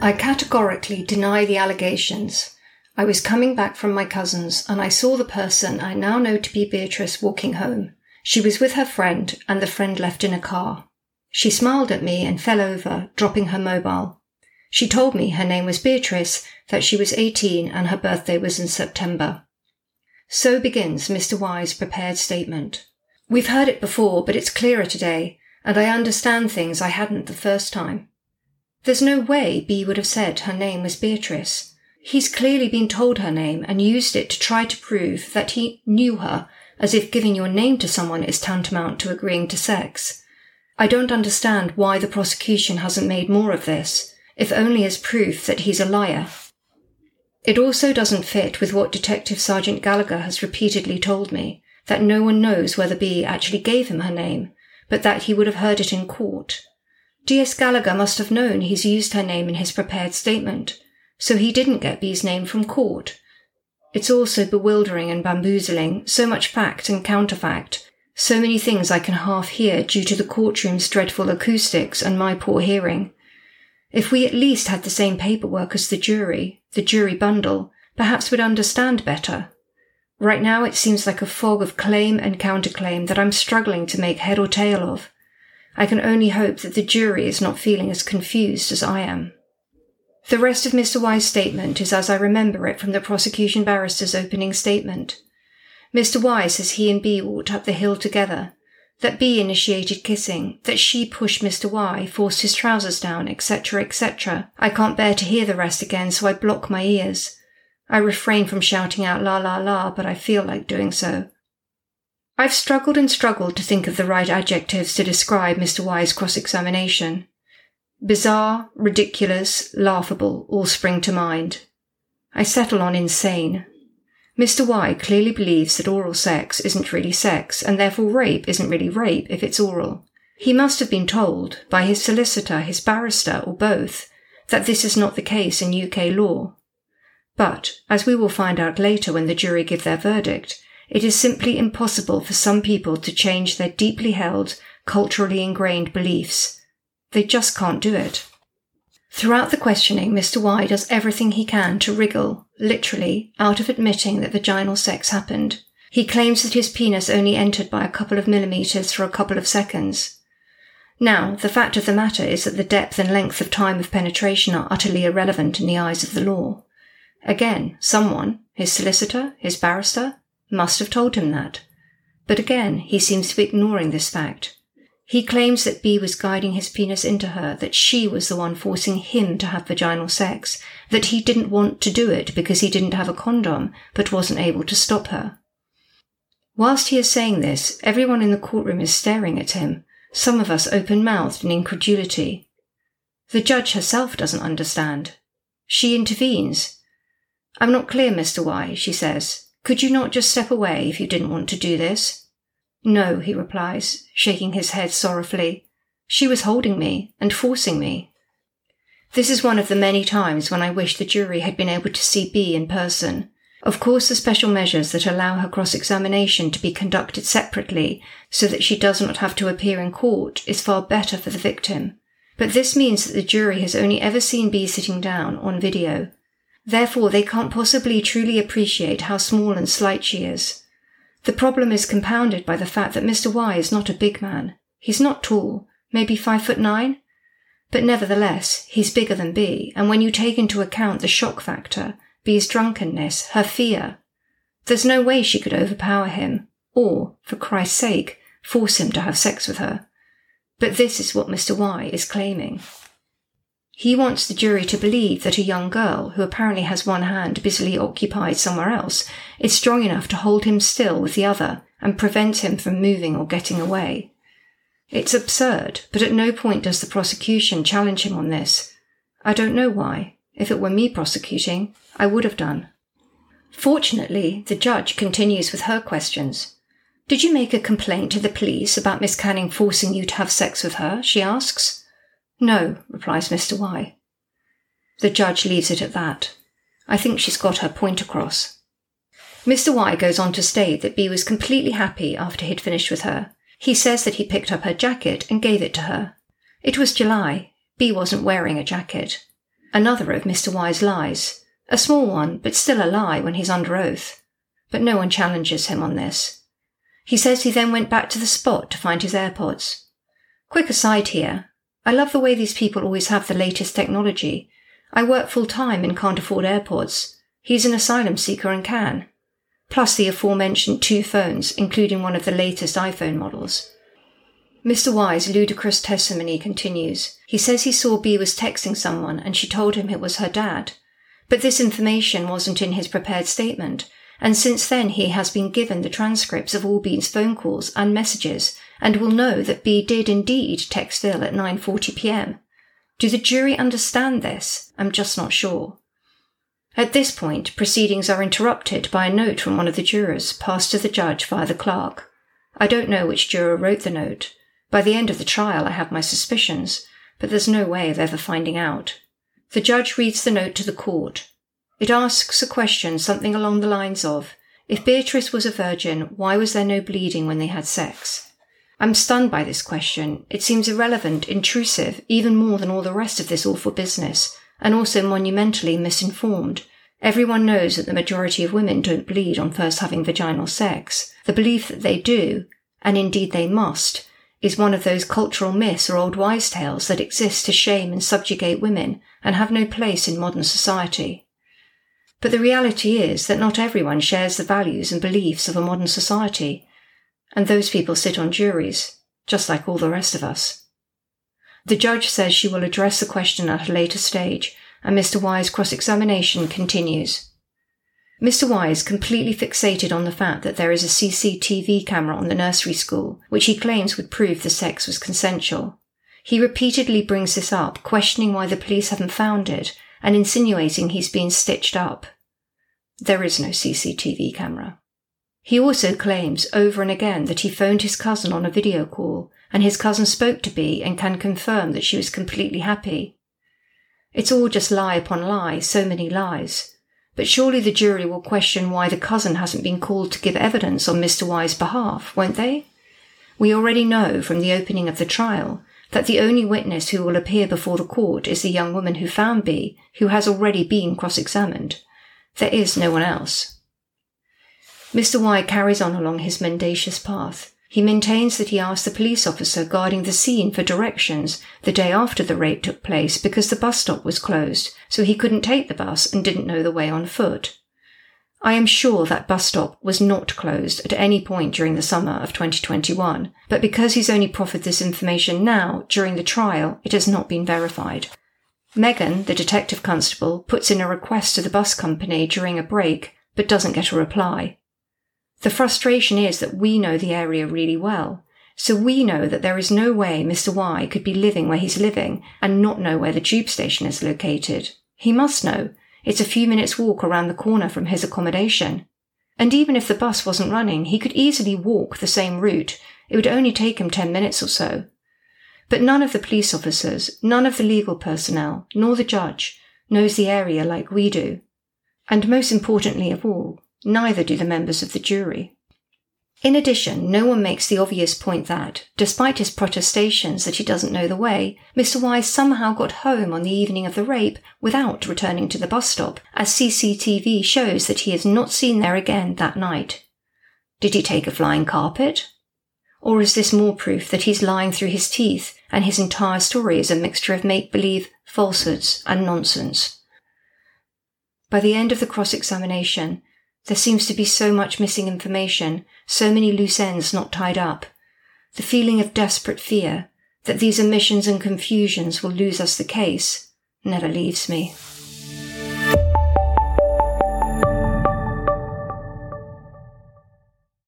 I categorically deny the allegations. I was coming back from my cousin's and I saw the person I now know to be Beatrice walking home. She was with her friend and the friend left in a car. She smiled at me and fell over, dropping her mobile. She told me her name was Beatrice, that she was 18 and her birthday was in September. So begins Mr. Y's prepared statement. We've heard it before, but it's clearer today, and I understand things I hadn't the first time. There's no way B would have said her name was Beatrice. He's clearly been told her name and used it to try to prove that he knew her, as if giving your name to someone is tantamount to agreeing to sex. I don't understand why the prosecution hasn't made more of this, if only as proof that he's a liar. It also doesn't fit with what Detective Sergeant Gallagher has repeatedly told me, that no one knows whether B actually gave him her name, but that he would have heard it in court. D.S. Gallagher must have known he's used her name in his prepared statement, so he didn't get B's name from court. It's also bewildering and bamboozling, so much fact and counterfact, so many things I can half hear due to the courtroom's dreadful acoustics and my poor hearing. If we at least had the same paperwork as the jury, the jury bundle, perhaps we'd understand better. Right now it seems like a fog of claim and counterclaim that I'm struggling to make head or tail of. I can only hope that the jury is not feeling as confused as I am. The rest of Mr. Y's statement is as I remember it from the prosecution barrister's opening statement. Mr. Y says he and B walked up the hill together, that B initiated kissing, that she pushed Mr. Y, forced his trousers down, etc., etc. I can't bear to hear the rest again, so I block my ears. I refrain from shouting out la la la, but I feel like doing so. I've struggled and struggled to think of the right adjectives to describe Mr. Y's cross examination. Bizarre, ridiculous, laughable all spring to mind. I settle on insane. Mr. Y clearly believes that oral sex isn't really sex, and therefore rape isn't really rape if it's oral. He must have been told by his solicitor, his barrister, or both, that this is not the case in UK law. But, as we will find out later when the jury give their verdict, it is simply impossible for some people to change their deeply held, culturally ingrained beliefs. They just can't do it. Throughout the questioning, Mr. Y does everything he can to wriggle, literally, out of admitting that vaginal sex happened. He claims that his penis only entered by a couple of millimeters for a couple of seconds. Now, the fact of the matter is that the depth and length of time of penetration are utterly irrelevant in the eyes of the law. Again, someone, his solicitor, his barrister, must have told him that. But again, he seems to be ignoring this fact. He claims that B was guiding his penis into her, that she was the one forcing him to have vaginal sex, that he didn't want to do it because he didn't have a condom, but wasn't able to stop her. Whilst he is saying this, everyone in the courtroom is staring at him, some of us open mouthed in incredulity. The judge herself doesn't understand. She intervenes. I'm not clear, Mr. Y, she says. Could you not just step away if you didn't want to do this? No, he replies, shaking his head sorrowfully. She was holding me and forcing me. This is one of the many times when I wish the jury had been able to see B in person. Of course, the special measures that allow her cross examination to be conducted separately so that she does not have to appear in court is far better for the victim. But this means that the jury has only ever seen B sitting down on video, Therefore, they can't possibly truly appreciate how small and slight she is. The problem is compounded by the fact that Mr. Y is not a big man. He's not tall, maybe five foot nine. But nevertheless, he's bigger than B, and when you take into account the shock factor, B's drunkenness, her fear, there's no way she could overpower him, or, for Christ's sake, force him to have sex with her. But this is what Mr. Y is claiming. He wants the jury to believe that a young girl, who apparently has one hand busily occupied somewhere else, is strong enough to hold him still with the other and prevent him from moving or getting away. It's absurd, but at no point does the prosecution challenge him on this. I don't know why. If it were me prosecuting, I would have done. Fortunately, the judge continues with her questions. Did you make a complaint to the police about Miss Canning forcing you to have sex with her? she asks. No, replies Mr. Y. The judge leaves it at that. I think she's got her point across. Mr. Y goes on to state that B was completely happy after he'd finished with her. He says that he picked up her jacket and gave it to her. It was July. B wasn't wearing a jacket. Another of Mr. Y's lies. A small one, but still a lie when he's under oath. But no one challenges him on this. He says he then went back to the spot to find his AirPods. Quick aside here. I love the way these people always have the latest technology. I work full time and can't afford AirPods. He's an asylum seeker and can. Plus the aforementioned two phones, including one of the latest iPhone models. Mr. Y's ludicrous testimony continues. He says he saw B was texting someone and she told him it was her dad. But this information wasn't in his prepared statement, and since then he has been given the transcripts of all B's phone calls and messages and will know that B did indeed text Phil at 9:40 p.m. Do the jury understand this? I'm just not sure. At this point, proceedings are interrupted by a note from one of the jurors passed to the judge via the clerk. I don't know which juror wrote the note. By the end of the trial, I have my suspicions, but there's no way of ever finding out. The judge reads the note to the court. It asks a question something along the lines of, if Beatrice was a virgin, why was there no bleeding when they had sex? I'm stunned by this question. It seems irrelevant, intrusive, even more than all the rest of this awful business, and also monumentally misinformed. Everyone knows that the majority of women don't bleed on first having vaginal sex. The belief that they do, and indeed they must, is one of those cultural myths or old wise tales that exist to shame and subjugate women and have no place in modern society. But the reality is that not everyone shares the values and beliefs of a modern society, and those people sit on juries, just like all the rest of us. The judge says she will address the question at a later stage, and Mr. Y's cross examination continues. Mr. Y is completely fixated on the fact that there is a CCTV camera on the nursery school, which he claims would prove the sex was consensual. He repeatedly brings this up, questioning why the police haven't found it and insinuating he's been stitched up. There is no CCTV camera. He also claims over and again that he phoned his cousin on a video call and his cousin spoke to B and can confirm that she was completely happy. It's all just lie upon lie, so many lies. But surely the jury will question why the cousin hasn't been called to give evidence on Mr. Y's behalf, won't they? We already know from the opening of the trial that the only witness who will appear before the court is the young woman who found B, who has already been cross-examined. There is no one else. Mr. Y carries on along his mendacious path. He maintains that he asked the police officer guarding the scene for directions the day after the rape took place because the bus stop was closed, so he couldn't take the bus and didn't know the way on foot. I am sure that bus stop was not closed at any point during the summer of 2021, but because he's only proffered this information now during the trial, it has not been verified. Megan, the detective constable, puts in a request to the bus company during a break, but doesn't get a reply. The frustration is that we know the area really well. So we know that there is no way Mr. Y could be living where he's living and not know where the tube station is located. He must know. It's a few minutes walk around the corner from his accommodation. And even if the bus wasn't running, he could easily walk the same route. It would only take him 10 minutes or so. But none of the police officers, none of the legal personnel, nor the judge knows the area like we do. And most importantly of all, Neither do the members of the jury. In addition, no one makes the obvious point that, despite his protestations that he doesn't know the way, Mr. Y somehow got home on the evening of the rape without returning to the bus stop, as CCTV shows that he is not seen there again that night. Did he take a flying carpet? Or is this more proof that he's lying through his teeth and his entire story is a mixture of make believe, falsehoods, and nonsense? By the end of the cross examination, there seems to be so much missing information, so many loose ends not tied up. The feeling of desperate fear that these omissions and confusions will lose us the case never leaves me.